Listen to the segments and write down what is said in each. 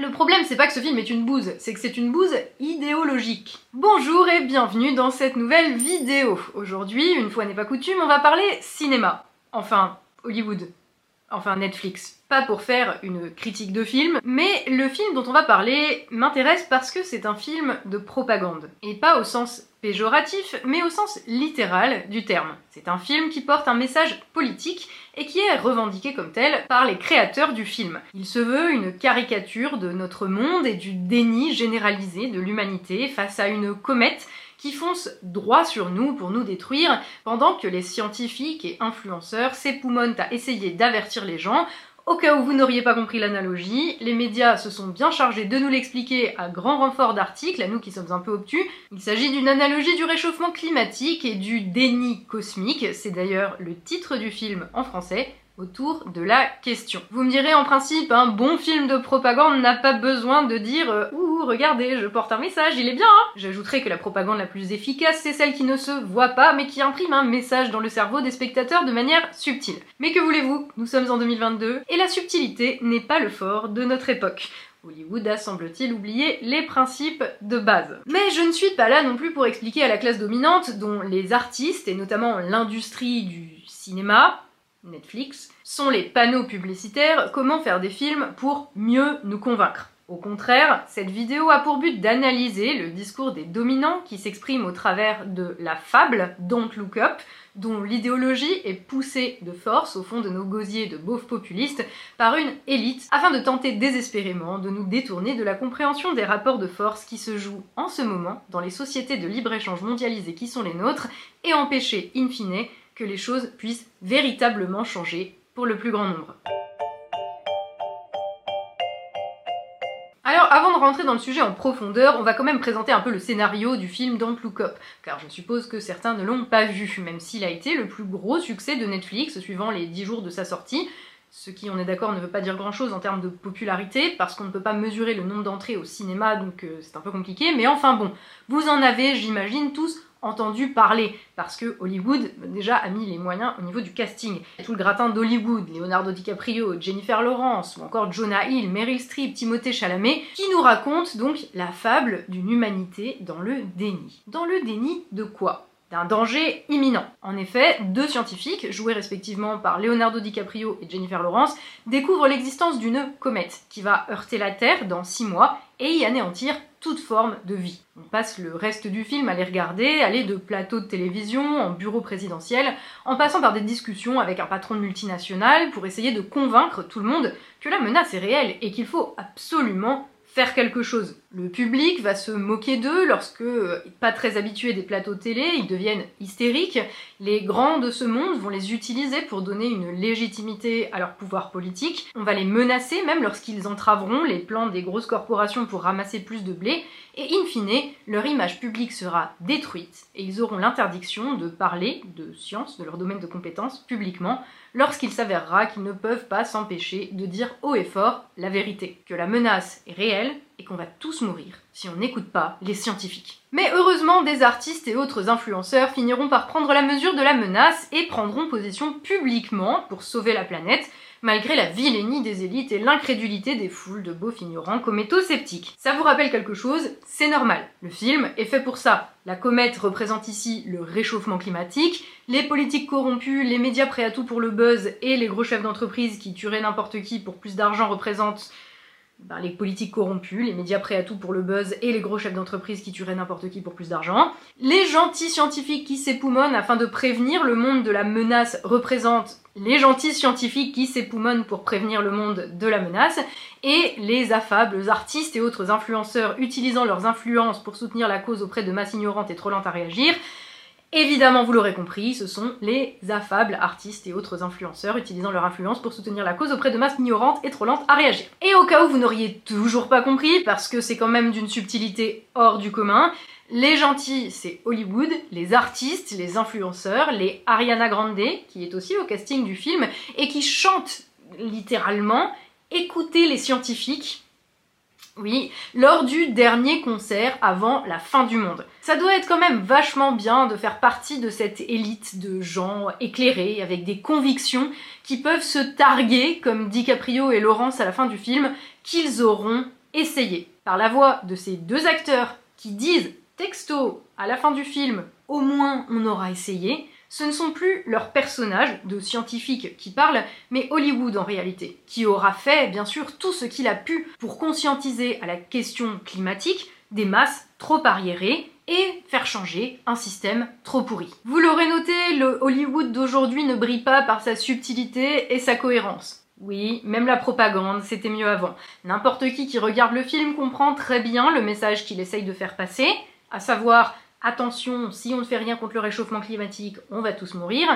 Le problème, c'est pas que ce film est une bouse, c'est que c'est une bouse idéologique. Bonjour et bienvenue dans cette nouvelle vidéo. Aujourd'hui, une fois n'est pas coutume, on va parler cinéma. Enfin, Hollywood. Enfin, Netflix. Pas pour faire une critique de film, mais le film dont on va parler m'intéresse parce que c'est un film de propagande. Et pas au sens péjoratif, mais au sens littéral du terme. C'est un film qui porte un message politique et qui est revendiqué comme tel par les créateurs du film. Il se veut une caricature de notre monde et du déni généralisé de l'humanité face à une comète qui fonce droit sur nous pour nous détruire, pendant que les scientifiques et influenceurs s'époumonnent à essayer d'avertir les gens. Au cas où vous n'auriez pas compris l'analogie, les médias se sont bien chargés de nous l'expliquer à grand renfort d'articles, à nous qui sommes un peu obtus. Il s'agit d'une analogie du réchauffement climatique et du déni cosmique, c'est d'ailleurs le titre du film en français, autour de la question. Vous me direz en principe, un bon film de propagande n'a pas besoin de dire euh, Ouh, regardez, je porte un message, il est bien hein J'ajouterai que la propagande la plus efficace, c'est celle qui ne se voit pas, mais qui imprime un message dans le cerveau des spectateurs de manière subtile. Mais que voulez-vous? Nous sommes en 2022, et la subtilité n'est pas le fort de notre époque. Hollywood a, semble-t-il, oublié les principes de base. Mais je ne suis pas là non plus pour expliquer à la classe dominante, dont les artistes, et notamment l'industrie du cinéma, Netflix, sont les panneaux publicitaires comment faire des films pour mieux nous convaincre. Au contraire, cette vidéo a pour but d'analyser le discours des dominants qui s'expriment au travers de la fable Don't Look Up, dont l'idéologie est poussée de force au fond de nos gosiers de beaufs populistes par une élite afin de tenter désespérément de nous détourner de la compréhension des rapports de force qui se jouent en ce moment dans les sociétés de libre-échange mondialisées qui sont les nôtres et empêcher, in fine, que les choses puissent véritablement changer pour le plus grand nombre. Alors, avant de rentrer dans le sujet en profondeur, on va quand même présenter un peu le scénario du film Don't Look Up, car je suppose que certains ne l'ont pas vu, même s'il a été le plus gros succès de Netflix suivant les 10 jours de sa sortie, ce qui, on est d'accord, ne veut pas dire grand chose en termes de popularité, parce qu'on ne peut pas mesurer le nombre d'entrées au cinéma, donc euh, c'est un peu compliqué, mais enfin bon, vous en avez, j'imagine, tous entendu parler parce que Hollywood déjà a mis les moyens au niveau du casting. Tout le gratin d'Hollywood, Leonardo DiCaprio, Jennifer Lawrence ou encore Jonah Hill, Meryl Streep, Timothée Chalamet, qui nous racontent donc la fable d'une humanité dans le déni. Dans le déni de quoi? D'un danger imminent. En effet, deux scientifiques, joués respectivement par Leonardo DiCaprio et Jennifer Lawrence, découvrent l'existence d'une comète qui va heurter la Terre dans six mois et y anéantir toute forme de vie. On passe le reste du film à les regarder, aller de plateau de télévision en bureau présidentiel, en passant par des discussions avec un patron de multinationale pour essayer de convaincre tout le monde que la menace est réelle et qu'il faut absolument faire quelque chose. Le public va se moquer d'eux lorsque, euh, pas très habitués des plateaux télé, ils deviennent hystériques. Les grands de ce monde vont les utiliser pour donner une légitimité à leur pouvoir politique. On va les menacer même lorsqu'ils entraveront les plans des grosses corporations pour ramasser plus de blé. Et in fine, leur image publique sera détruite et ils auront l'interdiction de parler de science, de leur domaine de compétences, publiquement, lorsqu'il s'avérera qu'ils ne peuvent pas s'empêcher de dire haut et fort la vérité, que la menace est réelle et qu'on va tous mourir si on n'écoute pas les scientifiques. Mais heureusement, des artistes et autres influenceurs finiront par prendre la mesure de la menace et prendront position publiquement pour sauver la planète, malgré la vilainie des élites et l'incrédulité des foules de beaufs ignorants cométo-sceptiques. Ça vous rappelle quelque chose? C'est normal. Le film est fait pour ça. La comète représente ici le réchauffement climatique, les politiques corrompues, les médias prêts à tout pour le buzz et les gros chefs d'entreprise qui tueraient n'importe qui pour plus d'argent représentent ben, les politiques corrompus, les médias prêts à tout pour le buzz et les gros chefs d'entreprise qui tueraient n'importe qui pour plus d'argent. Les gentils scientifiques qui s'époumonnent afin de prévenir le monde de la menace représentent les gentils scientifiques qui s'époumonnent pour prévenir le monde de la menace, et les affables artistes et autres influenceurs utilisant leurs influences pour soutenir la cause auprès de masses ignorantes et trop lentes à réagir, Évidemment, vous l'aurez compris, ce sont les affables artistes et autres influenceurs utilisant leur influence pour soutenir la cause auprès de masses ignorantes et trop lentes à réagir. Et au cas où vous n'auriez toujours pas compris, parce que c'est quand même d'une subtilité hors du commun, les gentils, c'est Hollywood, les artistes, les influenceurs, les Ariana Grande, qui est aussi au casting du film, et qui chante littéralement Écoutez les scientifiques, oui, lors du dernier concert avant la fin du monde. Ça doit être quand même vachement bien de faire partie de cette élite de gens éclairés, avec des convictions, qui peuvent se targuer, comme DiCaprio et Laurence à la fin du film, qu'ils auront essayer. Par la voix de ces deux acteurs qui disent texto à la fin du film au moins on aura essayé, ce ne sont plus leurs personnages de scientifiques qui parlent, mais Hollywood en réalité, qui aura fait bien sûr tout ce qu'il a pu pour conscientiser à la question climatique des masses trop arriérées et faire changer un système trop pourri. Vous l'aurez noté, le Hollywood d'aujourd'hui ne brille pas par sa subtilité et sa cohérence. Oui, même la propagande, c'était mieux avant. N'importe qui qui regarde le film comprend très bien le message qu'il essaye de faire passer, à savoir attention, si on ne fait rien contre le réchauffement climatique, on va tous mourir.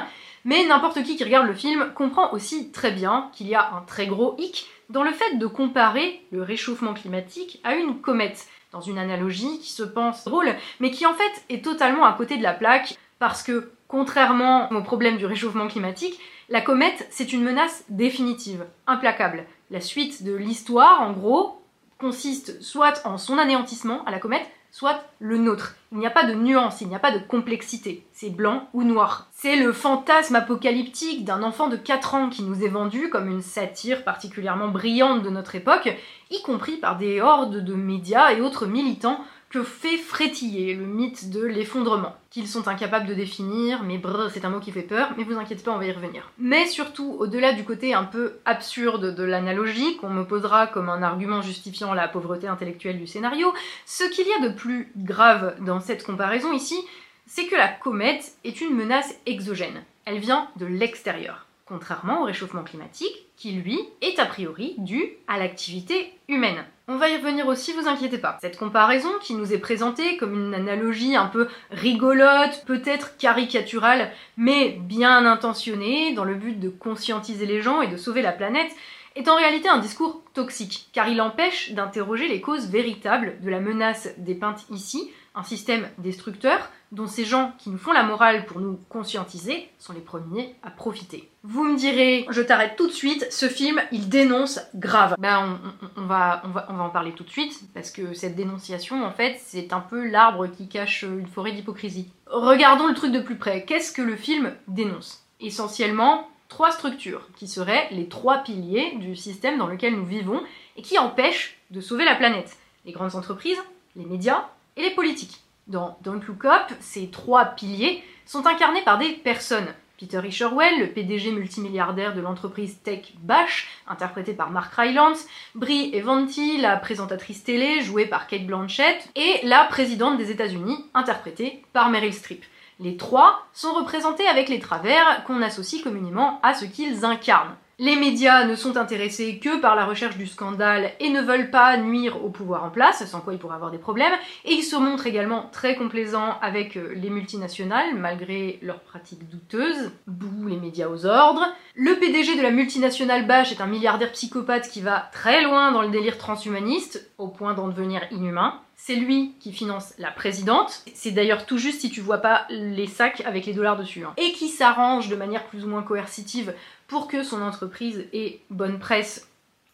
Mais n'importe qui qui regarde le film comprend aussi très bien qu'il y a un très gros hic dans le fait de comparer le réchauffement climatique à une comète, dans une analogie qui se pense drôle, mais qui en fait est totalement à côté de la plaque, parce que, contrairement au problème du réchauffement climatique, la comète, c'est une menace définitive, implacable. La suite de l'histoire, en gros, consiste soit en son anéantissement à la comète, soit le nôtre. Il n'y a pas de nuance, il n'y a pas de complexité. C'est blanc ou noir. C'est le fantasme apocalyptique d'un enfant de 4 ans qui nous est vendu comme une satire particulièrement brillante de notre époque, y compris par des hordes de médias et autres militants que fait frétiller le mythe de l'effondrement, qu'ils sont incapables de définir, mais brr, c'est un mot qui fait peur, mais vous inquiétez pas, on va y revenir. Mais surtout, au-delà du côté un peu absurde de l'analogie, qu'on me posera comme un argument justifiant la pauvreté intellectuelle du scénario, ce qu'il y a de plus grave dans cette comparaison ici, c'est que la comète est une menace exogène. Elle vient de l'extérieur contrairement au réchauffement climatique, qui lui est a priori dû à l'activité humaine. On va y revenir aussi, vous inquiétez pas. Cette comparaison qui nous est présentée comme une analogie un peu rigolote, peut-être caricaturale, mais bien intentionnée, dans le but de conscientiser les gens et de sauver la planète, est en réalité un discours toxique, car il empêche d'interroger les causes véritables de la menace dépeinte ici, un système destructeur dont ces gens qui nous font la morale pour nous conscientiser sont les premiers à profiter. Vous me direz, je t'arrête tout de suite, ce film, il dénonce grave. Ben, on, va, en parler tout de suite, parce que cette dénonciation, en fait, c'est un peu l'arbre qui cache une forêt d'hypocrisie. Regardons le truc de plus près. Qu'est-ce que le film dénonce? Essentiellement, trois structures, qui seraient les trois piliers du système dans lequel nous vivons, et qui empêchent de sauver la planète. Les grandes entreprises, les médias et les politiques. Dans Don't Look Up, ces trois piliers sont incarnés par des personnes. Peter Isherwell, le PDG multimilliardaire de l'entreprise Tech Bash, interprété par Mark Rylance, Brie Evanti, la présentatrice télé, jouée par Kate Blanchett, et la présidente des États-Unis, interprétée par Meryl Streep. Les trois sont représentés avec les travers qu'on associe communément à ce qu'ils incarnent. Les médias ne sont intéressés que par la recherche du scandale et ne veulent pas nuire au pouvoir en place, sans quoi ils pourraient avoir des problèmes, et ils se montrent également très complaisants avec euh, les multinationales, malgré leurs pratiques douteuses, bouh les médias aux ordres. Le PDG de la multinationale Bash est un milliardaire psychopathe qui va très loin dans le délire transhumaniste, au point d'en devenir inhumain. C'est lui qui finance la présidente. C'est d'ailleurs tout juste si tu vois pas les sacs avec les dollars dessus. Hein. Et qui s'arrange de manière plus ou moins coercitive pour que son entreprise ait bonne presse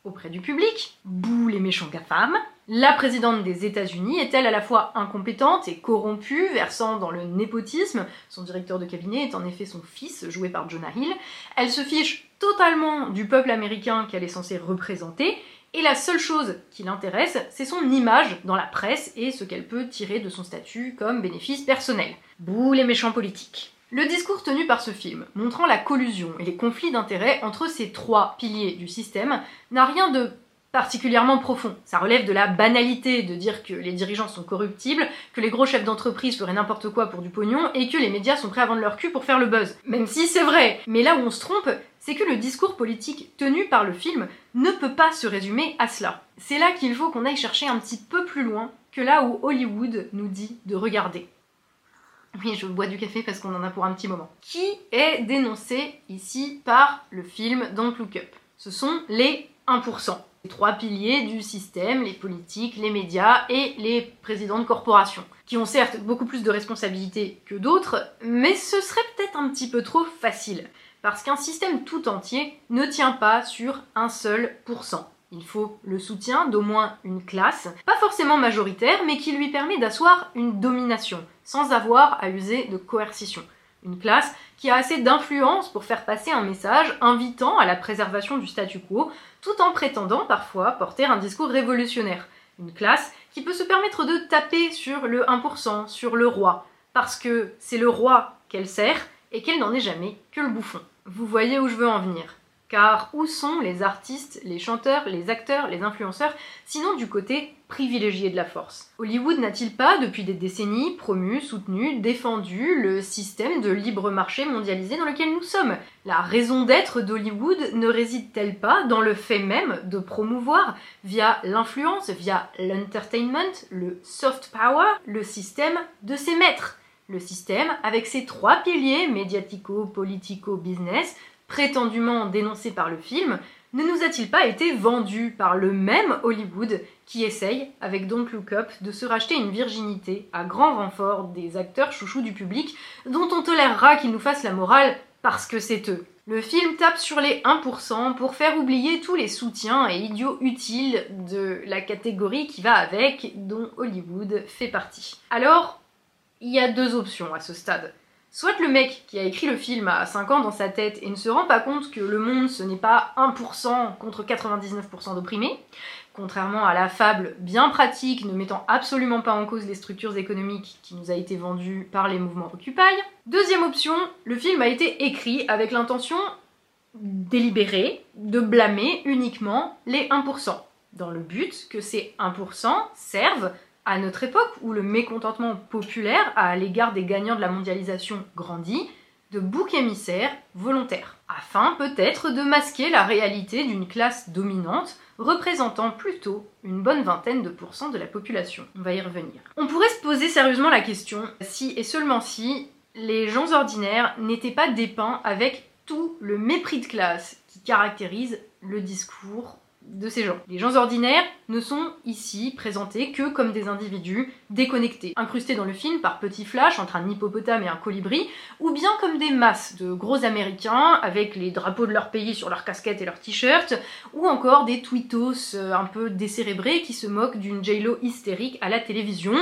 auprès du public. Bouh les méchants GAFAM. La présidente des États-Unis est-elle à la fois incompétente et corrompue, versant dans le népotisme? Son directeur de cabinet est en effet son fils, joué par Jonah Hill. Elle se fiche totalement du peuple américain qu'elle est censée représenter, et la seule chose qui l'intéresse, c'est son image dans la presse et ce qu'elle peut tirer de son statut comme bénéfice personnel. Bouh les méchants politiques. Le discours tenu par ce film, montrant la collusion et les conflits d'intérêts entre ces trois piliers du système, n'a rien de particulièrement profond. Ça relève de la banalité de dire que les dirigeants sont corruptibles, que les gros chefs d'entreprise feraient n'importe quoi pour du pognon et que les médias sont prêts à vendre leur cul pour faire le buzz. Même si c'est vrai. Mais là où on se trompe, c'est que le discours politique tenu par le film ne peut pas se résumer à cela. C'est là qu'il faut qu'on aille chercher un petit peu plus loin que là où Hollywood nous dit de regarder. Oui, je bois du café parce qu'on en a pour un petit moment. Qui est dénoncé ici par le film Don't Look Up? Ce sont les 1%. Les trois piliers du système, les politiques, les médias et les présidents de corporations, qui ont certes beaucoup plus de responsabilités que d'autres, mais ce serait peut-être un petit peu trop facile parce qu'un système tout entier ne tient pas sur un seul pourcent. Il faut le soutien d'au moins une classe, pas forcément majoritaire, mais qui lui permet d'asseoir une domination, sans avoir à user de coercition. Une classe qui a assez d'influence pour faire passer un message invitant à la préservation du statu quo, tout en prétendant parfois porter un discours révolutionnaire. Une classe qui peut se permettre de taper sur le 1%, sur le roi, parce que c'est le roi qu'elle sert et qu'elle n'en est jamais que le bouffon. Vous voyez où je veux en venir car où sont les artistes, les chanteurs, les acteurs, les influenceurs, sinon du côté privilégié de la force. Hollywood n'a-t-il pas, depuis des décennies, promu, soutenu, défendu le système de libre marché mondialisé dans lequel nous sommes? La raison d'être d'Hollywood ne réside-t-elle pas dans le fait même de promouvoir, via l'influence, via l'entertainment, le soft power, le système de ses maîtres? Le système, avec ses trois piliers médiatico, politico, business, prétendument dénoncé par le film, ne nous a-t-il pas été vendu par le même Hollywood qui essaye, avec Don't Look Up, de se racheter une virginité à grand renfort des acteurs chouchous du public dont on tolérera qu'ils nous fassent la morale parce que c'est eux le film tape sur les 1% pour faire oublier tous les soutiens et idiots utiles de la catégorie qui va avec, dont Hollywood fait partie. Alors, il y a deux options à ce stade. Soit le mec qui a écrit le film a 5 ans dans sa tête et ne se rend pas compte que le monde ce n'est pas 1% contre 99% d'opprimés, contrairement à la fable bien pratique ne mettant absolument pas en cause les structures économiques qui nous a été vendue par les mouvements Occupy. Deuxième option, le film a été écrit avec l'intention délibérée de blâmer uniquement les 1%, dans le but que ces 1% servent à notre époque, où le mécontentement populaire à l'égard des gagnants de la mondialisation grandit, de bouc émissaire volontaire, afin peut-être de masquer la réalité d'une classe dominante représentant plutôt une bonne vingtaine de pourcents de la population. On va y revenir. On pourrait se poser sérieusement la question si et seulement si les gens ordinaires n'étaient pas dépeints avec tout le mépris de classe qui caractérise le discours de ces gens. Les gens ordinaires ne sont ici présentés que comme des individus déconnectés, incrustés dans le film par petits flashs entre un hippopotame et un colibri, ou bien comme des masses de gros américains avec les drapeaux de leur pays sur leurs casquettes et leurs t-shirts, ou encore des tweetos euh, un peu décérébrés qui se moquent d'une J-Lo hystérique à la télévision,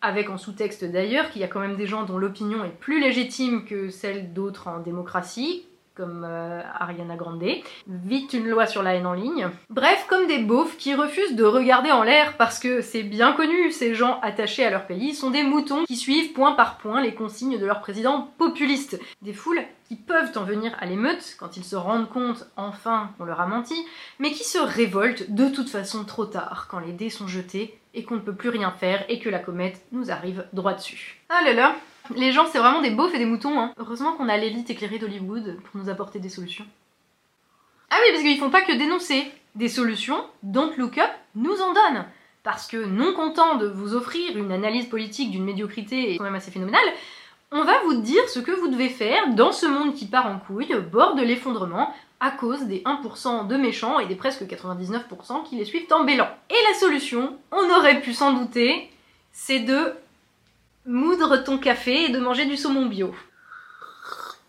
avec en sous-texte d'ailleurs qu'il y a quand même des gens dont l'opinion est plus légitime que celle d'autres en démocratie, comme euh, Ariana Grande, vite une loi sur la haine en ligne. Bref, comme des beaufs qui refusent de regarder en l'air parce que c'est bien connu, ces gens attachés à leur pays sont des moutons qui suivent point par point les consignes de leur président populiste. Des foules qui peuvent en venir à l'émeute quand ils se rendent compte enfin qu'on leur a menti, mais qui se révoltent de toute façon trop tard quand les dés sont jetés et qu'on ne peut plus rien faire et que la comète nous arrive droit dessus. Ah là là, les gens, c'est vraiment des beaufs et des moutons. Hein. Heureusement qu'on a l'élite éclairée d'Hollywood pour nous apporter des solutions. Ah oui, parce qu'ils font pas que dénoncer. Des solutions, Don't Look Up nous en donne. Parce que non content de vous offrir une analyse politique d'une médiocrité quand même assez phénoménale, on va vous dire ce que vous devez faire dans ce monde qui part en couille, bord de l'effondrement, à cause des 1% de méchants et des presque 99% qui les suivent en bélant. Et la solution, on aurait pu s'en douter, c'est de moudre ton café et de manger du saumon bio.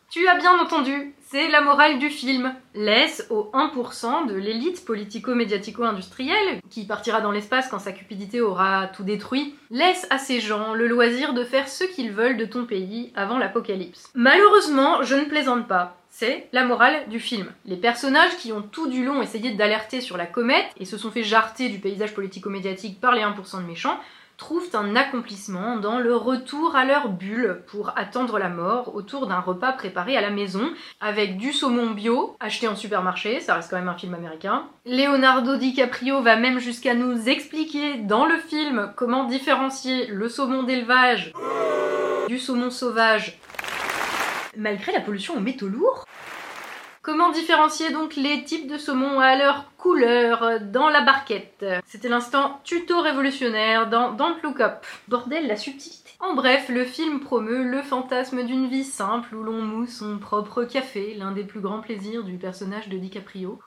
Tu as bien entendu, c'est la morale du film. Laisse aux 1% de l'élite politico-médiatico-industrielle, qui partira dans l'espace quand sa cupidité aura tout détruit, laisse à ces gens le loisir de faire ce qu'ils veulent de ton pays avant l'apocalypse. Malheureusement, je ne plaisante pas. C'est la morale du film. Les personnages qui ont tout du long essayé d'alerter sur la comète et se sont fait jarter du paysage politico-médiatique par les 1% de méchants trouvent un accomplissement dans le retour à leur bulle pour attendre la mort autour d'un repas préparé à la maison avec du saumon bio acheté en supermarché, ça reste quand même un film américain. Leonardo DiCaprio va même jusqu'à nous expliquer dans le film comment différencier le saumon d'élevage du saumon sauvage malgré la pollution aux métaux lourds. Comment différencier donc les types de saumon à leur couleur dans la barquette? C'était l'instant tuto révolutionnaire dans Don't Look Up. Bordel, la subtilité. En bref, le film promeut le fantasme d'une vie simple où l'on moue son propre café, l'un des plus grands plaisirs du personnage de DiCaprio.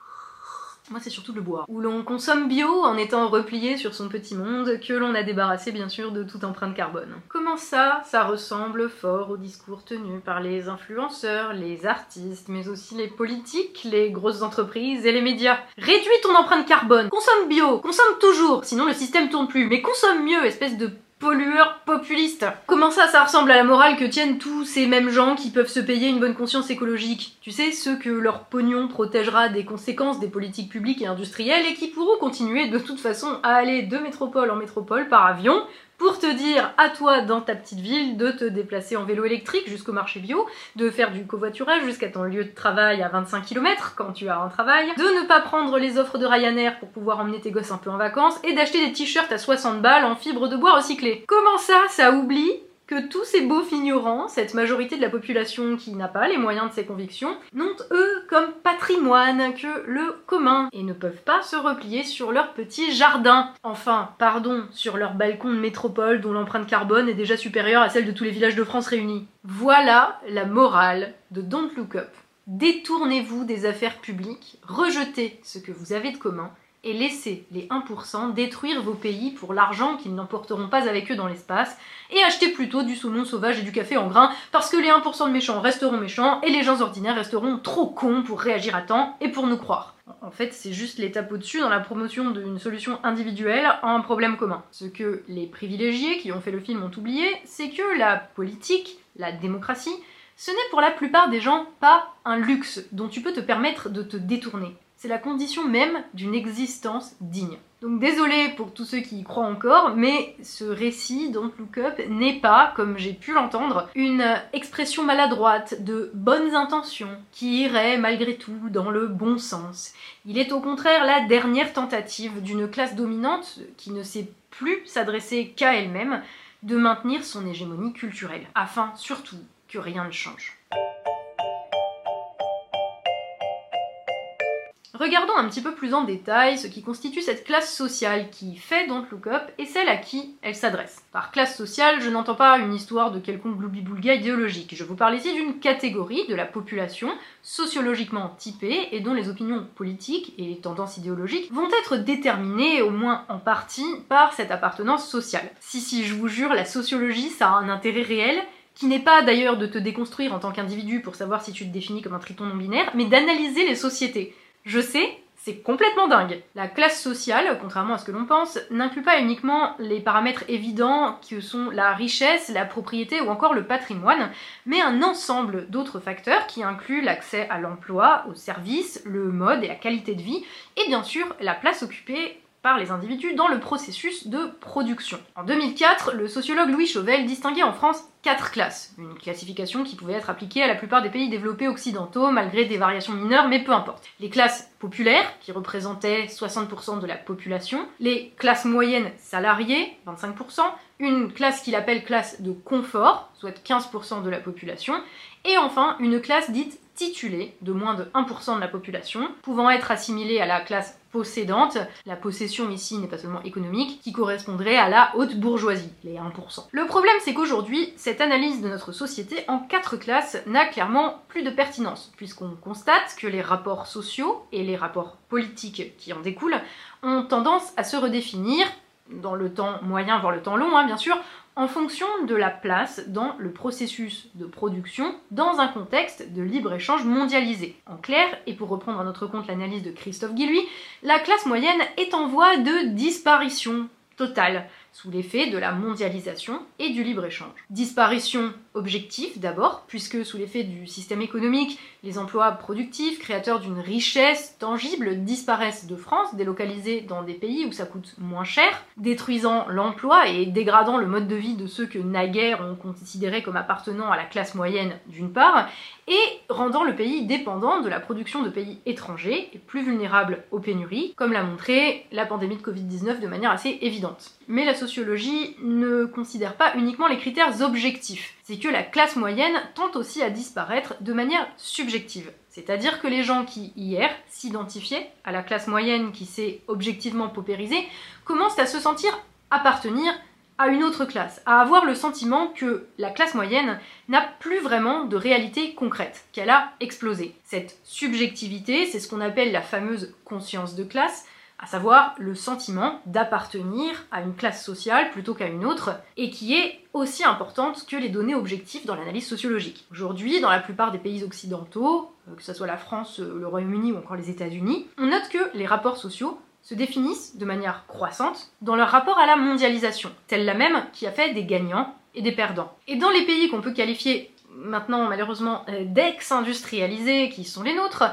Moi, c'est surtout le bois. Où l'on consomme bio en étant replié sur son petit monde, que l'on a débarrassé bien sûr de toute empreinte carbone. Comment ça Ça ressemble fort au discours tenu par les influenceurs, les artistes, mais aussi les politiques, les grosses entreprises et les médias? Réduis ton empreinte carbone, consomme bio, consomme toujours, sinon le système tourne plus, mais consomme mieux, espèce de pollueur populiste. Comment ça, ça ressemble à la morale que tiennent tous ces mêmes gens qui peuvent se payer une bonne conscience écologique? Tu sais, ceux que leur pognon protégera des conséquences des politiques publiques et industrielles et qui pourront continuer de toute façon à aller de métropole en métropole par avion pour te dire à toi dans ta petite ville de te déplacer en vélo électrique jusqu'au marché bio, de faire du covoiturage jusqu'à ton lieu de travail à 25 km quand tu as un travail, de ne pas prendre les offres de Ryanair pour pouvoir emmener tes gosses un peu en vacances et d'acheter des t-shirts à 60 balles en fibre de bois recyclé. Comment ça, ça oublie? Que tous ces beaux ignorants, cette majorité de la population qui n'a pas les moyens de ses convictions, n'ont eux comme patrimoine que le commun et ne peuvent pas se replier sur leur petit jardin. Enfin, pardon, sur leur balcon de métropole dont l'empreinte carbone est déjà supérieure à celle de tous les villages de France réunis. Voilà la morale de Don't Look Up. Détournez-vous des affaires publiques, rejetez ce que vous avez de commun et laissez les 1% détruire vos pays pour l'argent qu'ils n'emporteront pas avec eux dans l'espace, et achetez plutôt du saumon sauvage et du café en grains, parce que les 1% de méchants resteront méchants, et les gens ordinaires resteront trop cons pour réagir à temps et pour nous croire. En fait, c'est juste l'étape au-dessus dans la promotion d'une solution individuelle à un problème commun. Ce que les privilégiés qui ont fait le film ont oublié, c'est que la politique, la démocratie, ce n'est pour la plupart des gens pas un luxe dont tu peux te permettre de te détourner c'est la condition même d'une existence digne. Donc désolé pour tous ceux qui y croient encore, mais ce récit, Don't Look Up, n'est pas, comme j'ai pu l'entendre, une expression maladroite de bonnes intentions qui irait malgré tout dans le bon sens. Il est au contraire la dernière tentative d'une classe dominante qui ne sait plus s'adresser qu'à elle-même de maintenir son hégémonie culturelle, afin surtout que rien ne change. Regardons un petit peu plus en détail ce qui constitue cette classe sociale qui fait Don't Look Up et celle à qui elle s'adresse. Par classe sociale, je n'entends pas une histoire de quelconque gloubi-boulga idéologique. Je vous parle ici d'une catégorie de la population sociologiquement typée et dont les opinions politiques et les tendances idéologiques vont être déterminées, au moins en partie, par cette appartenance sociale. Si, si, je vous jure, la sociologie, ça a un intérêt réel qui n'est pas d'ailleurs de te déconstruire en tant qu'individu pour savoir si tu te définis comme un triton non binaire, mais d'analyser les sociétés je sais, c'est complètement dingue. La classe sociale, contrairement à ce que l'on pense, n'inclut pas uniquement les paramètres évidents que sont la richesse, la propriété ou encore le patrimoine, mais un ensemble d'autres facteurs qui incluent l'accès à l'emploi, aux services, le mode et la qualité de vie, et bien sûr la place occupée par les individus dans le processus de production. En 2004, le sociologue Louis Chauvel distinguait en France quatre classes, une classification qui pouvait être appliquée à la plupart des pays développés occidentaux malgré des variations mineures, mais peu importe. Les classes populaires, qui représentaient 60% de la population, les classes moyennes salariées, 25%, une classe qu'il appelle classe de confort, soit 15% de la population, et enfin une classe dite titulée, de moins de 1% de la population, pouvant être assimilée à la classe possédante. La possession ici n'est pas seulement économique, qui correspondrait à la haute bourgeoisie, les 1%. Le problème c'est qu'aujourd'hui, cette analyse de notre société en quatre classes n'a clairement plus de pertinence, puisqu'on constate que les rapports sociaux et les rapports politiques qui en découlent ont tendance à se redéfinir dans le temps moyen, voire le temps long, hein, bien sûr, en fonction de la place dans le processus de production dans un contexte de libre-échange mondialisé. En clair, et pour reprendre à notre compte l'analyse de Christophe Guilluy, la classe moyenne est en voie de disparition totale sous l'effet de la mondialisation et du libre-échange. Disparition objectif d'abord, puisque sous l'effet du système économique, les emplois productifs, créateurs d'une richesse tangible, disparaissent de France, délocalisés dans des pays où ça coûte moins cher, détruisant l'emploi et dégradant le mode de vie de ceux que naguère on considérait comme appartenant à la classe moyenne d'une part, et rendant le pays dépendant de la production de pays étrangers et plus vulnérable aux pénuries, comme l'a montré la pandémie de Covid-19 de manière assez évidente. Mais la sociologie ne considère pas uniquement les critères objectifs c'est que la classe moyenne tente aussi à disparaître de manière subjective. C'est-à-dire que les gens qui, hier, s'identifiaient à la classe moyenne qui s'est objectivement paupérisée, commencent à se sentir appartenir à une autre classe, à avoir le sentiment que la classe moyenne n'a plus vraiment de réalité concrète, qu'elle a explosé. Cette subjectivité, c'est ce qu'on appelle la fameuse conscience de classe, à savoir le sentiment d'appartenir à une classe sociale plutôt qu'à une autre, et qui est aussi importante que les données objectives dans l'analyse sociologique. Aujourd'hui, dans la plupart des pays occidentaux, euh, que ce soit la France, euh, le Royaume-Uni ou encore les États-Unis, on note que les rapports sociaux se définissent de manière croissante dans leur rapport à la mondialisation, telle la même qui a fait des gagnants et des perdants. Et dans les pays qu'on peut qualifier maintenant malheureusement euh, d'ex-industrialisés, qui sont les nôtres,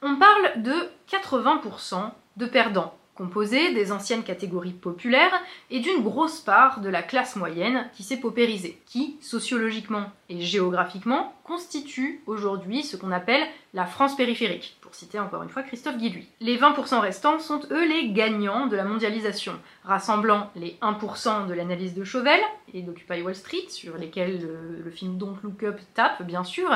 on parle de 80% de perdants composé des anciennes catégories populaires et d'une grosse part de la classe moyenne qui s'est paupérisée, qui, sociologiquement et géographiquement, constitue aujourd'hui ce qu'on appelle la France périphérique, pour citer encore une fois Christophe Guilluy. Les 20% restants sont eux les gagnants de la mondialisation, rassemblant les 1% de l'analyse de Chauvel et d'Occupy Wall Street, sur lesquels le, film Don't Look Up tape bien sûr,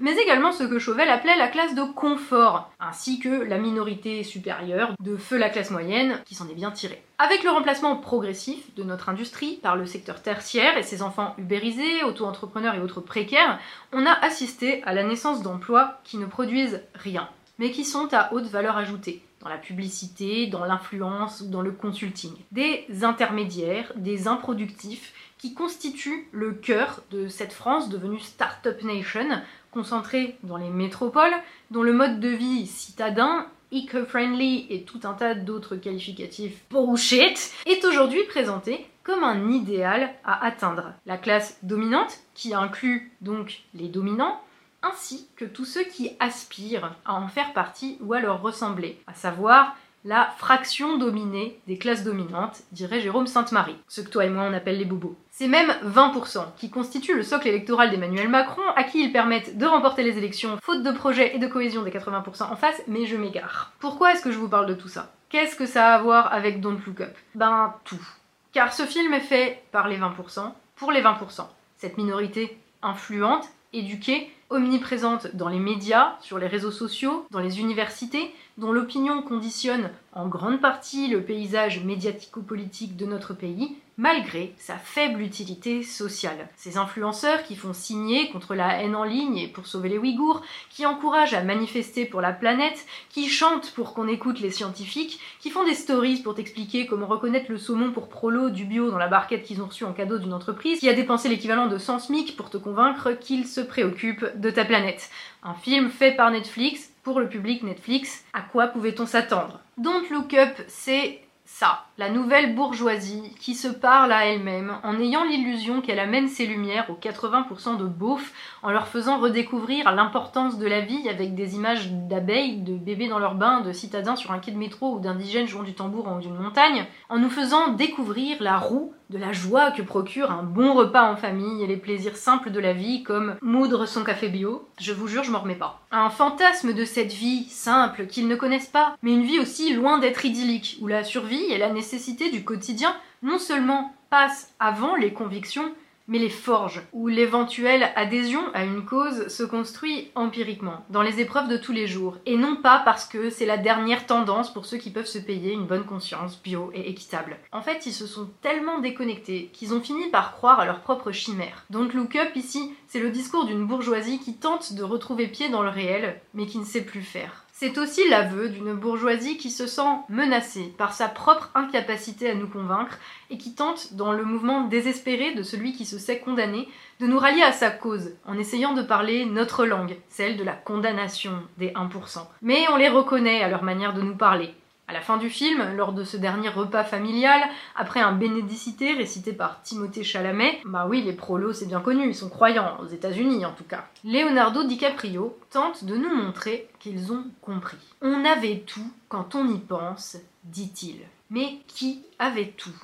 mais également ce que Chauvel appelait la classe de confort, ainsi que la minorité supérieure de feu la classe moyenne qui s'en est bien tirée. Avec le remplacement progressif de notre industrie par le secteur tertiaire et ses enfants ubérisés, auto-entrepreneurs et autres précaires, on a assisté à la naissance d'emplois qui ne produisent rien, mais qui sont à haute valeur ajoutée, dans la publicité, dans l'influence ou dans le consulting. Des intermédiaires, des improductifs qui constituent le cœur de cette France devenue Startup Nation, concentrée dans les métropoles, dont le mode de vie citadin eco-friendly et tout un tas d'autres qualificatifs bullshit, est aujourd'hui présenté comme un idéal à atteindre. La classe dominante, qui inclut donc les dominants, ainsi que tous ceux qui aspirent à en faire partie ou à leur ressembler, à savoir la fraction dominée des classes dominantes, dirait Jérôme Sainte-Marie, ce que toi et moi on appelle les bobos. C'est même 20% qui constituent le socle électoral d'Emmanuel Macron, à qui ils permettent de remporter les élections, faute de projet et de cohésion des 80% en face, mais je m'égare. Pourquoi est-ce que je vous parle de tout ça? Qu'est-ce que ça a à voir avec Don't Look Up? Ben tout. Car ce film est fait par les 20%, pour les 20%. Cette minorité influente, éduquée, omniprésente dans les médias, sur les réseaux sociaux, dans les universités, dont l'opinion conditionne en grande partie le paysage médiatico-politique de notre pays, malgré sa faible utilité sociale. Ces influenceurs qui font signer contre la haine en ligne et pour sauver les Ouïghours, qui encouragent à manifester pour la planète, qui chantent pour qu'on écoute les scientifiques, qui font des stories pour t'expliquer comment reconnaître le saumon pour prolo du bio dans la barquette qu'ils ont reçue en cadeau d'une entreprise, qui a dépensé l'équivalent de 100 SMIC pour te convaincre qu'ils se préoccupent de ta planète. Un film fait par Netflix, pour le public Netflix, à quoi pouvait-on s'attendre? Don't Look Up, c'est ça, la nouvelle bourgeoisie qui se parle à elle-même en ayant l'illusion qu'elle amène ses lumières aux 80% de beaufs, en leur faisant redécouvrir l'importance de la vie avec des images d'abeilles, de bébés dans leur bain, de citadins sur un quai de métro ou d'indigènes jouant du tambour en haut d'une montagne, en nous faisant découvrir la roue de la joie que procure un bon repas en famille et les plaisirs simples de la vie comme moudre son café bio. Je vous jure, je m'en remets pas. Un fantasme de cette vie simple qu'ils ne connaissent pas, mais une vie aussi loin d'être idyllique, où la survie et la nécessité du quotidien non seulement passent avant les convictions, mais les forges, où l'éventuelle adhésion à une cause se construit empiriquement, dans les épreuves de tous les jours, et non pas parce que c'est la dernière tendance pour ceux qui peuvent se payer une bonne conscience bio et équitable. En fait, ils se sont tellement déconnectés qu'ils ont fini par croire à leur propre chimère. Donc Look Up ici, c'est le discours d'une bourgeoisie qui tente de retrouver pied dans le réel, mais qui ne sait plus faire. C'est aussi l'aveu d'une bourgeoisie qui se sent menacée par sa propre incapacité à nous convaincre et qui tente, dans le mouvement désespéré de celui qui se sait condamné, de nous rallier à sa cause en essayant de parler notre langue, celle de la condamnation des 1%. Mais on les reconnaît à leur manière de nous parler. À la fin du film, lors de ce dernier repas familial, après un bénédicité récité par Timothée Chalamet, bah oui, les prolos c'est bien connu, ils sont croyants, aux États-Unis en tout cas. Leonardo DiCaprio tente de nous montrer qu'ils ont compris. On avait tout quand on y pense, dit-il. Mais qui avait tout?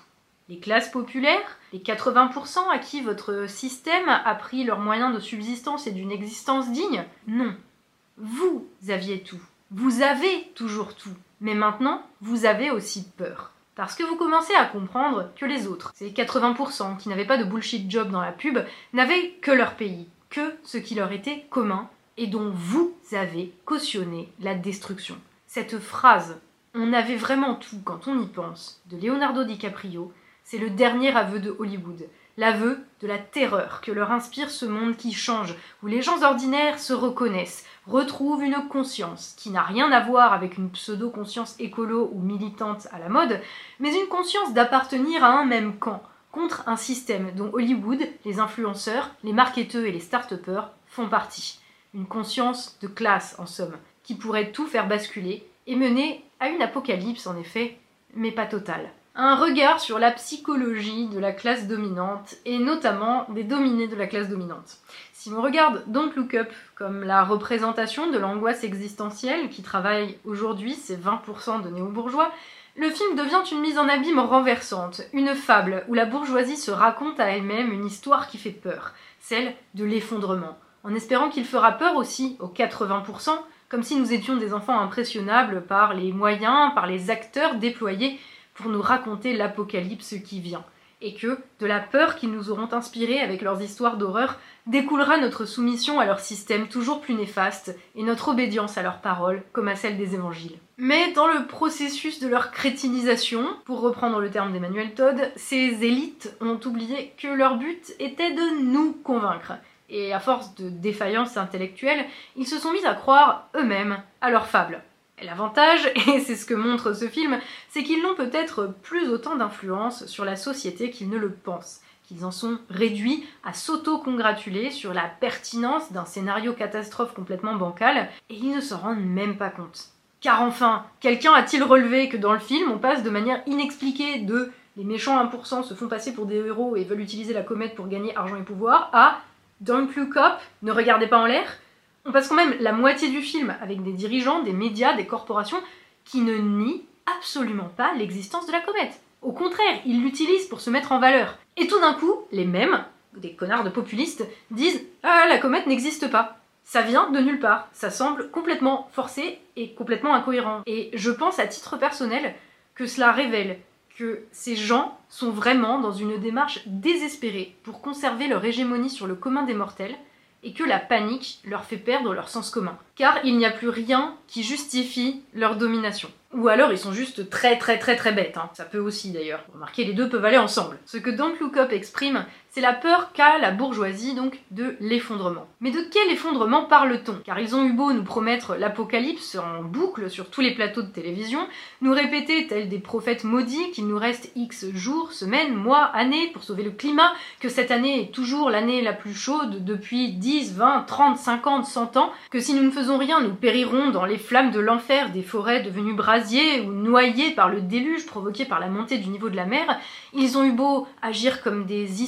Les classes populaires, les 80% à qui votre système a pris leurs moyens de subsistance et d'une existence digne? Non. Vous aviez tout. Vous avez toujours tout. Mais maintenant, vous avez aussi peur. Parce que vous commencez à comprendre que les autres, ces 80% qui n'avaient pas de bullshit job dans la pub, n'avaient que leur pays, que ce qui leur était commun et dont vous avez cautionné la destruction. Cette phrase On avait vraiment tout quand on y pense de Leonardo DiCaprio, c'est le dernier aveu de Hollywood l'aveu de la terreur que leur inspire ce monde qui change, où les gens ordinaires se reconnaissent, retrouvent une conscience qui n'a rien à voir avec une pseudo-conscience écolo ou militante à la mode, mais une conscience d'appartenir à un même camp, contre un système dont Hollywood, les influenceurs, les marketeurs et les start font partie. Une conscience de classe, en somme, qui pourrait tout faire basculer et mener à une apocalypse, en effet, mais pas totale. Un regard sur la psychologie de la classe dominante, et notamment des dominés de la classe dominante. Si on regarde Don't Look Up comme la représentation de l'angoisse existentielle qui travaille aujourd'hui ces 20% de néo-bourgeois, le film devient une mise en abîme renversante, une fable où la bourgeoisie se raconte à elle-même une histoire qui fait peur, celle de l'effondrement, en espérant qu'il fera peur aussi aux 80%, comme si nous étions des enfants impressionnables par les moyens, par les acteurs déployés pour nous raconter l'apocalypse qui vient, et que, de la peur qu'ils nous auront inspirée avec leurs histoires d'horreur, découlera notre soumission à leur système toujours plus néfaste et notre obédience à leurs paroles comme à celle des évangiles. Mais dans le processus de leur crétinisation, pour reprendre le terme d'Emmanuel Todd, ces élites ont oublié que leur but était de nous convaincre, et à force de défaillance intellectuelle, ils se sont mis à croire eux-mêmes à leurs fables. L'avantage, et c'est ce que montre ce film, c'est qu'ils n'ont peut-être plus autant d'influence sur la société qu'ils ne le pensent, qu'ils en sont réduits à s'auto-congratuler sur la pertinence d'un scénario catastrophe complètement bancal, et ils ne s'en rendent même pas compte. Car enfin, quelqu'un a-t-il relevé que dans le film, on passe de manière inexpliquée de les méchants 1% se font passer pour des héros et veulent utiliser la comète pour gagner argent et pouvoir à Don't look up, ne regardez pas en l'air. On passe quand même la moitié du film avec des dirigeants, des médias, des corporations qui ne nient absolument pas l'existence de la comète. Au contraire, ils l'utilisent pour se mettre en valeur. Et tout d'un coup, les mêmes, des connards de populistes, disent Ah, la comète n'existe pas. Ça vient de nulle part. Ça semble complètement forcé et complètement incohérent. Et je pense à titre personnel que cela révèle que ces gens sont vraiment dans une démarche désespérée pour conserver leur hégémonie sur le commun des mortels et que la panique leur fait perdre leur sens commun. Car il n'y a plus rien qui justifie leur domination. Ou alors ils sont juste très très très très bêtes, hein. ça peut aussi d'ailleurs. Remarquez, les deux peuvent aller ensemble. Ce que Don't Look Up exprime, c'est la peur qu'a la bourgeoisie donc de l'effondrement. Mais de quel effondrement parle-t-on? Car ils ont eu beau nous promettre l'apocalypse en boucle sur tous les plateaux de télévision, nous répéter tels des prophètes maudits qu'il nous reste X jours, semaines, mois, années pour sauver le climat, que cette année est toujours l'année la plus chaude depuis 10, 20, 30, 50, 100 ans, que si nous ne faisons rien, nous périrons dans les flammes de l'enfer des forêts devenues brasiers ou noyées par le déluge provoqué par la montée du niveau de la mer, ils ont eu beau agir comme des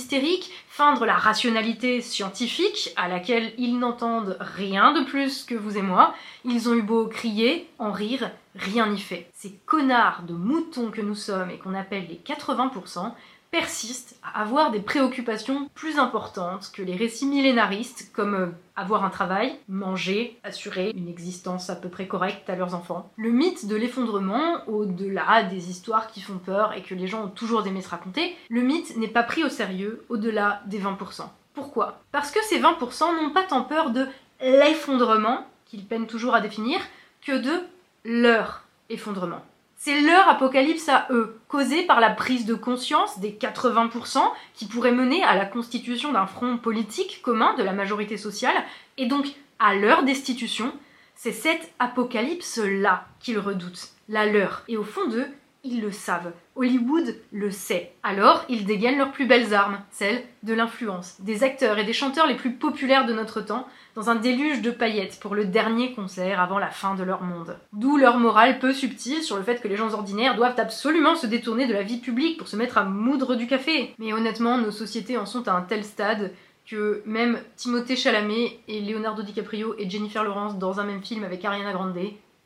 feindre la rationalité scientifique à laquelle ils n'entendent rien de plus que vous et moi. Ils ont eu beau crier, en rire, rien n'y fait. Ces connards de moutons que nous sommes et qu'on appelle les 80%, persiste à avoir des préoccupations plus importantes que les récits millénaristes comme euh, avoir un travail, manger, assurer une existence à peu près correcte à leurs enfants. Le mythe de l'effondrement, au-delà des histoires qui font peur et que les gens ont toujours aimé se raconter, le mythe n'est pas pris au sérieux au-delà des 20%. Pourquoi? Parce que ces 20% n'ont pas tant peur de l'effondrement, qu'ils peinent toujours à définir, que de leur effondrement. C'est leur apocalypse à eux, causé par la prise de conscience des 80% qui pourrait mener à la constitution d'un front politique commun de la majorité sociale, et donc à leur destitution. C'est cette apocalypse-là qu'ils redoutent, la leur. Et au fond d'eux, ils le savent. Hollywood le sait. Alors, ils dégainent leurs plus belles armes, celles de l'influence, des acteurs et des chanteurs les plus populaires de notre temps, dans un déluge de paillettes pour le dernier concert avant la fin de leur monde. D'où leur morale peu subtile sur le fait que les gens ordinaires doivent absolument se détourner de la vie publique pour se mettre à moudre du café. Mais honnêtement, nos sociétés en sont à un tel stade que même Timothée Chalamet et Leonardo DiCaprio et Jennifer Lawrence dans un même film avec Ariana Grande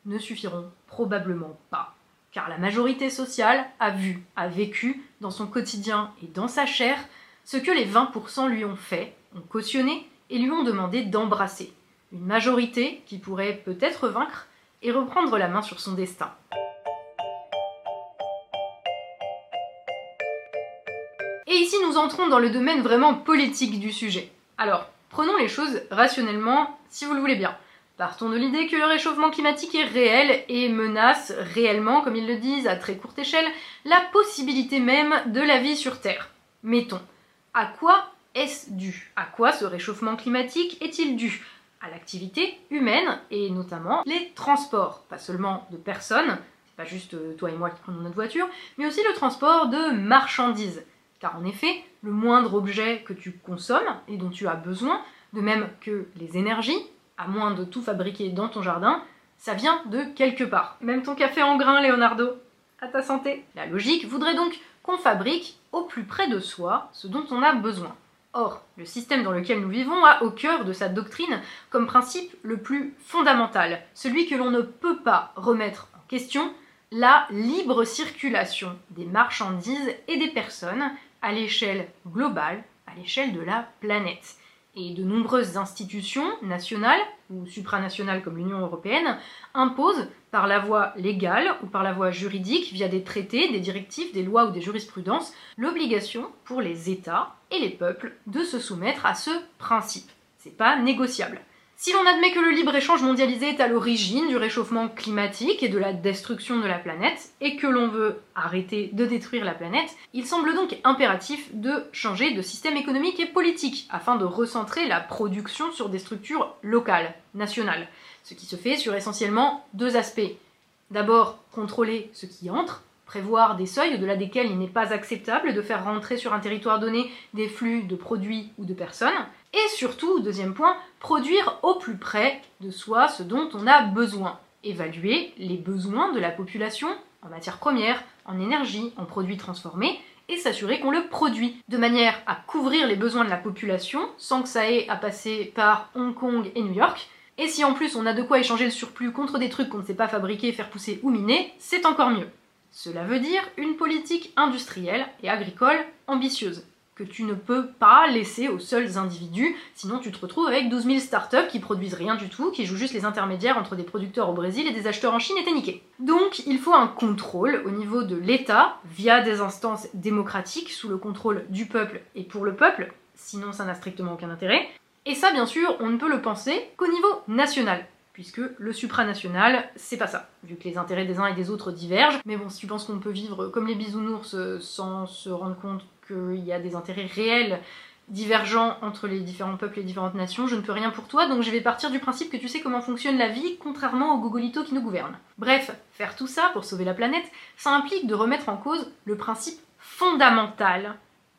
ne suffiront probablement pas car la majorité sociale a vu, a vécu dans son quotidien et dans sa chair ce que les 20% lui ont fait, ont cautionné et lui ont demandé d'embrasser. Une majorité qui pourrait peut-être vaincre et reprendre la main sur son destin. Et ici nous entrons dans le domaine vraiment politique du sujet. Alors, prenons les choses rationnellement si vous le voulez bien. Partons de l'idée que le réchauffement climatique est réel et menace réellement, comme ils le disent, à très courte échelle, la possibilité même de la vie sur Terre. Mettons, à quoi est-ce dû? À quoi ce réchauffement climatique est-il dû? À l'activité humaine et notamment les transports, pas seulement de personnes, c'est pas juste euh, toi et moi qui prenons notre voiture, mais aussi le transport de marchandises. Car en effet, le moindre objet que tu consommes et dont tu as besoin, de même que les énergies, à moins de tout fabriquer dans ton jardin, ça vient de quelque part. Même ton café en grain, Leonardo. À ta santé La logique voudrait donc qu'on fabrique au plus près de soi ce dont on a besoin. Or, le système dans lequel nous vivons a au cœur de sa doctrine comme principe le plus fondamental, celui que l'on ne peut pas remettre en question, la libre circulation des marchandises et des personnes à l'échelle globale, à l'échelle de la planète. Et de nombreuses institutions nationales ou supranationales comme l'Union européenne imposent par la voie légale ou par la voie juridique, via des traités, des directives, des lois ou des jurisprudences, l'obligation pour les États et les peuples de se soumettre à ce principe. C'est pas négociable. Si l'on admet que le libre-échange mondialisé est à l'origine du réchauffement climatique et de la destruction de la planète, et que l'on veut arrêter de détruire la planète, il semble donc impératif de changer de système économique et politique, afin de recentrer la production sur des structures locales, nationales, ce qui se fait sur essentiellement deux aspects. D'abord, contrôler ce qui entre, prévoir des seuils au-delà desquels il n'est pas acceptable de faire rentrer sur un territoire donné des flux de produits ou de personnes, et surtout, deuxième point, produire au plus près de soi ce dont on a besoin. Évaluer les besoins de la population en matières premières, en énergie, en produits transformés, et s'assurer qu'on le produit, de manière à couvrir les besoins de la population sans que ça ait à passer par Hong Kong et New York. Et si en plus on a de quoi échanger le surplus contre des trucs qu'on ne sait pas fabriquer, faire pousser ou miner, c'est encore mieux. Cela veut dire une politique industrielle et agricole ambitieuse que tu ne peux pas laisser aux seuls individus, sinon tu te retrouves avec 12 000 startups qui produisent rien du tout, qui jouent juste les intermédiaires entre des producteurs au Brésil et des acheteurs en Chine et t'es niqué. Donc il faut un contrôle au niveau de l'État, via des instances démocratiques, sous le contrôle du peuple et pour le peuple, sinon ça n'a strictement aucun intérêt. Et ça, bien sûr, on ne peut le penser qu'au niveau national puisque le supranational, c'est pas ça, vu que les intérêts des uns et des autres divergent. Mais bon, si tu penses qu'on peut vivre comme les bisounours euh, sans se rendre compte qu'il y a des intérêts réels divergents entre les différents peuples et différentes nations, je ne peux rien pour toi, donc je vais partir du principe que tu sais comment fonctionne la vie, contrairement aux gogolitos qui nous gouvernent. Bref, faire tout ça pour sauver la planète, ça implique de remettre en cause le principe fondamental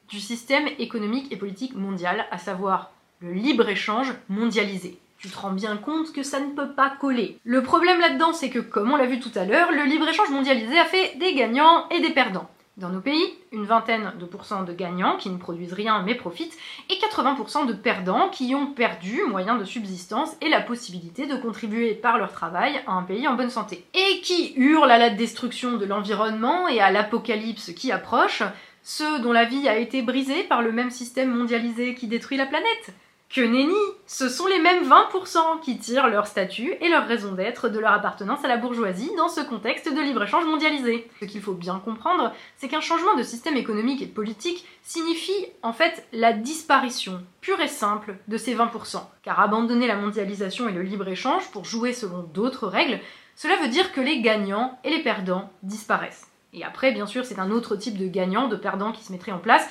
du système économique et politique mondial, à savoir le libre-échange mondialisé tu te rends bien compte que ça ne peut pas coller. Le problème là-dedans, c'est que, comme on l'a vu tout à l'heure, le libre-échange mondialisé a fait des gagnants et des perdants. Dans nos pays, une vingtaine de pourcents de gagnants qui ne produisent rien mais profitent, et 80% de perdants qui ont perdu moyen de subsistance et la possibilité de contribuer par leur travail à un pays en bonne santé. Et qui hurlent à la destruction de l'environnement et à l'apocalypse qui approche, ceux dont la vie a été brisée par le même système mondialisé qui détruit la planète. Que nenni Ce sont les mêmes 20% qui tirent leur statut et leur raison d'être de leur appartenance à la bourgeoisie dans ce contexte de libre-échange mondialisé. Ce qu'il faut bien comprendre, c'est qu'un changement de système économique et politique signifie en fait la disparition pure et simple de ces 20%. Car abandonner la mondialisation et le libre-échange pour jouer selon d'autres règles, cela veut dire que les gagnants et les perdants disparaissent. Et après, bien sûr, c'est un autre type de gagnant, de perdant qui se mettrait en place,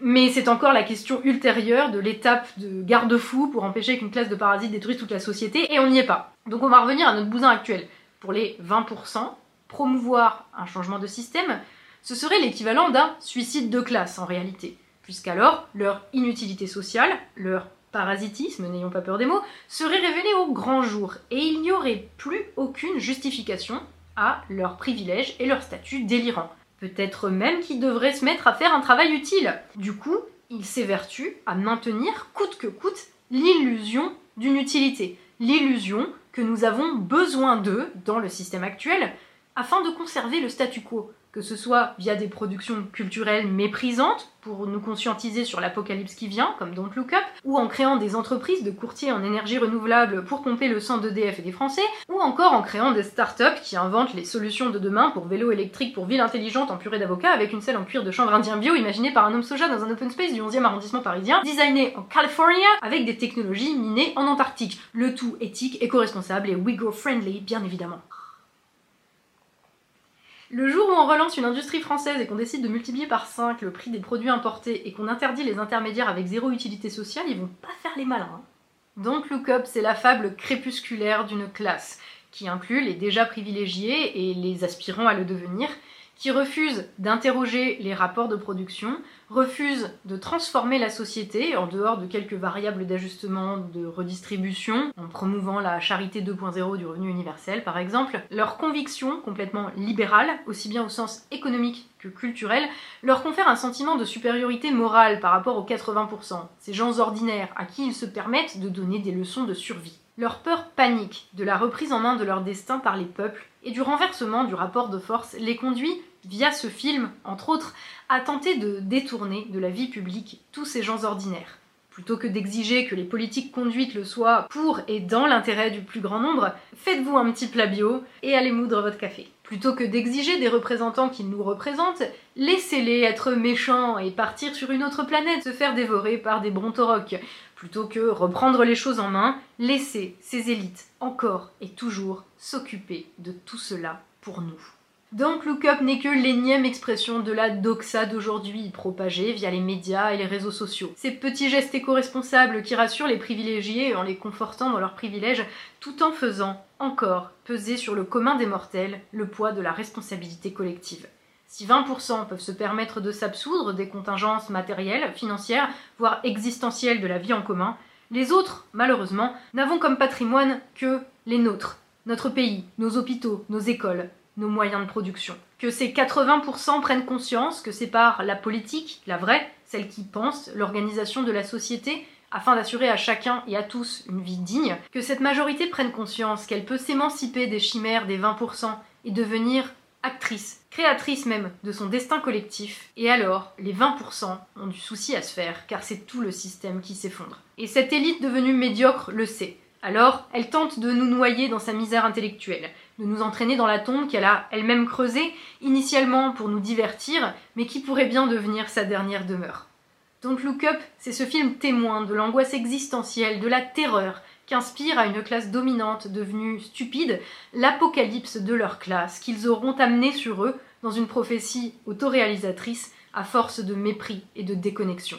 mais c'est encore la question ultérieure de l'étape de garde-fou pour empêcher qu'une classe de parasites détruise toute la société, et on n'y est pas. Donc on va revenir à notre bousin actuel. Pour les 20%, promouvoir un changement de système, ce serait l'équivalent d'un suicide de classe en réalité, puisqu'alors leur inutilité sociale, leur parasitisme, n'ayons pas peur des mots, serait révélé au grand jour, et il n'y aurait plus aucune justification à leurs privilèges et leur statut délirant. Peut-être même qu'il devrait se mettre à faire un travail utile. Du coup, il s'évertue à maintenir coûte que coûte l'illusion d'une utilité, l'illusion que nous avons besoin d'eux dans le système actuel afin de conserver le statu quo que ce soit via des productions culturelles méprisantes pour nous conscientiser sur l'apocalypse qui vient, comme Don't Look Up, ou en créant des entreprises de courtiers en énergie renouvelable pour pomper le sang d'EDF et des Français, ou encore en créant des startups qui inventent les solutions de demain pour vélo électrique pour ville intelligente en purée d'avocat avec une selle en cuir de chanvre indien bio imaginée par un homme soja dans un open space du 11e arrondissement parisien, designé en California avec des technologies minées en Antarctique. Le tout éthique, éco-responsable et Uyghur-friendly, bien évidemment. Le jour où on relance une industrie française et qu'on décide de multiplier par 5 le prix des produits importés et qu'on interdit les intermédiaires avec zéro utilité sociale, ils vont pas faire les malins. Hein. Donc Look c'est la fable crépusculaire d'une classe, qui inclut les déjà privilégiés et les aspirants à le devenir, qui refuse d'interroger les rapports de production, refuse de transformer la société en dehors de quelques variables d'ajustement de redistribution, en promouvant la charité 2.0 du revenu universel par exemple, leur conviction complètement libérale, aussi bien au sens économique que culturel, leur confère un sentiment de supériorité morale par rapport aux 80%, ces gens ordinaires à qui ils se permettent de donner des leçons de survie. Leur peur panique de la reprise en main de leur destin par les peuples et du renversement du rapport de force les conduit, via ce film, entre autres, à tenter de détourner de la vie publique tous ces gens ordinaires. Plutôt que d'exiger que les politiques conduites le soient pour et dans l'intérêt du plus grand nombre, faites-vous un petit plat bio et allez moudre votre café. Plutôt que d'exiger des représentants qui nous représentent, laissez-les être méchants et partir sur une autre planète se faire dévorer par des brontorocs. Plutôt que reprendre les choses en main, laissez ces élites encore et toujours s'occuper de tout cela pour nous. Donc Look Up n'est que l'énième expression de la doxa d'aujourd'hui, propagée via les médias et les réseaux sociaux. Ces petits gestes éco-responsables qui rassurent les privilégiés en les confortant dans leurs privilèges, tout en faisant encore peser sur le commun des mortels le poids de la responsabilité collective. Si 20% peuvent se permettre de s'absoudre des contingences matérielles, financières, voire existentielles de la vie en commun, les autres, malheureusement, n'avons comme patrimoine que les nôtres, notre pays, nos hôpitaux, nos écoles, nos moyens de production. Que ces 80% prennent conscience que c'est par la politique, la vraie, celle qui pense l'organisation de la société, afin d'assurer à chacun et à tous une vie digne, que cette majorité prenne conscience qu'elle peut s'émanciper des chimères des 20% et devenir actrice, créatrice même de son destin collectif, et alors les 20% ont du souci à se faire, car c'est tout le système qui s'effondre. Et cette élite devenue médiocre le sait. Alors, elle tente de nous noyer dans sa misère intellectuelle, de nous entraîner dans la tombe qu'elle a elle-même creusée, initialement pour nous divertir, mais qui pourrait bien devenir sa dernière demeure. Don't Look Up, c'est ce film témoin de l'angoisse existentielle, de la terreur qu'inspire à une classe dominante devenue stupide l'apocalypse de leur classe qu'ils auront amené sur eux dans une prophétie autoréalisatrice à force de mépris et de déconnexion.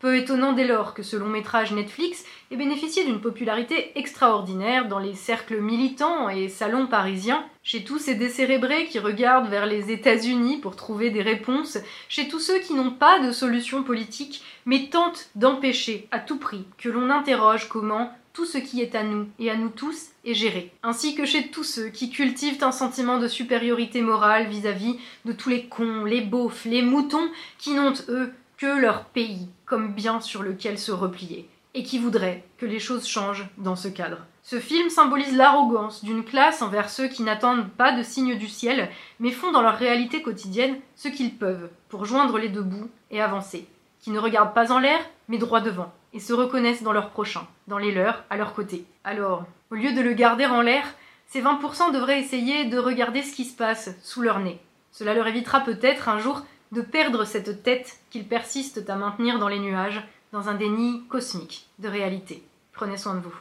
Peu étonnant dès lors que ce long métrage Netflix ait bénéficié d'une popularité extraordinaire dans les cercles militants et salons parisiens, chez tous ces décérébrés qui regardent vers les États-Unis pour trouver des réponses, chez tous ceux qui n'ont pas de solution politique mais tentent d'empêcher à tout prix que l'on interroge comment tout ce qui est à nous et à nous tous est géré, ainsi que chez tous ceux qui cultivent un sentiment de supériorité morale vis-à-vis de tous les cons, les beaufs, les moutons qui n'ont, eux, que leur pays comme bien sur lequel se replier, et qui voudraient que les choses changent dans ce cadre. Ce film symbolise l'arrogance d'une classe envers ceux qui n'attendent pas de signes du ciel, mais font dans leur réalité quotidienne ce qu'ils peuvent pour joindre les deux bouts et avancer, qui ne regardent pas en l'air, mais droit devant, et se reconnaissent dans leurs prochains, dans les leurs, à leur côté. Alors, au lieu de le garder en l'air, ces 20% devraient essayer de regarder ce qui se passe sous leur nez. Cela leur évitera peut-être un jour de perdre cette tête qu'ils persistent à maintenir dans les nuages, dans un déni cosmique de réalité. Prenez soin de vous.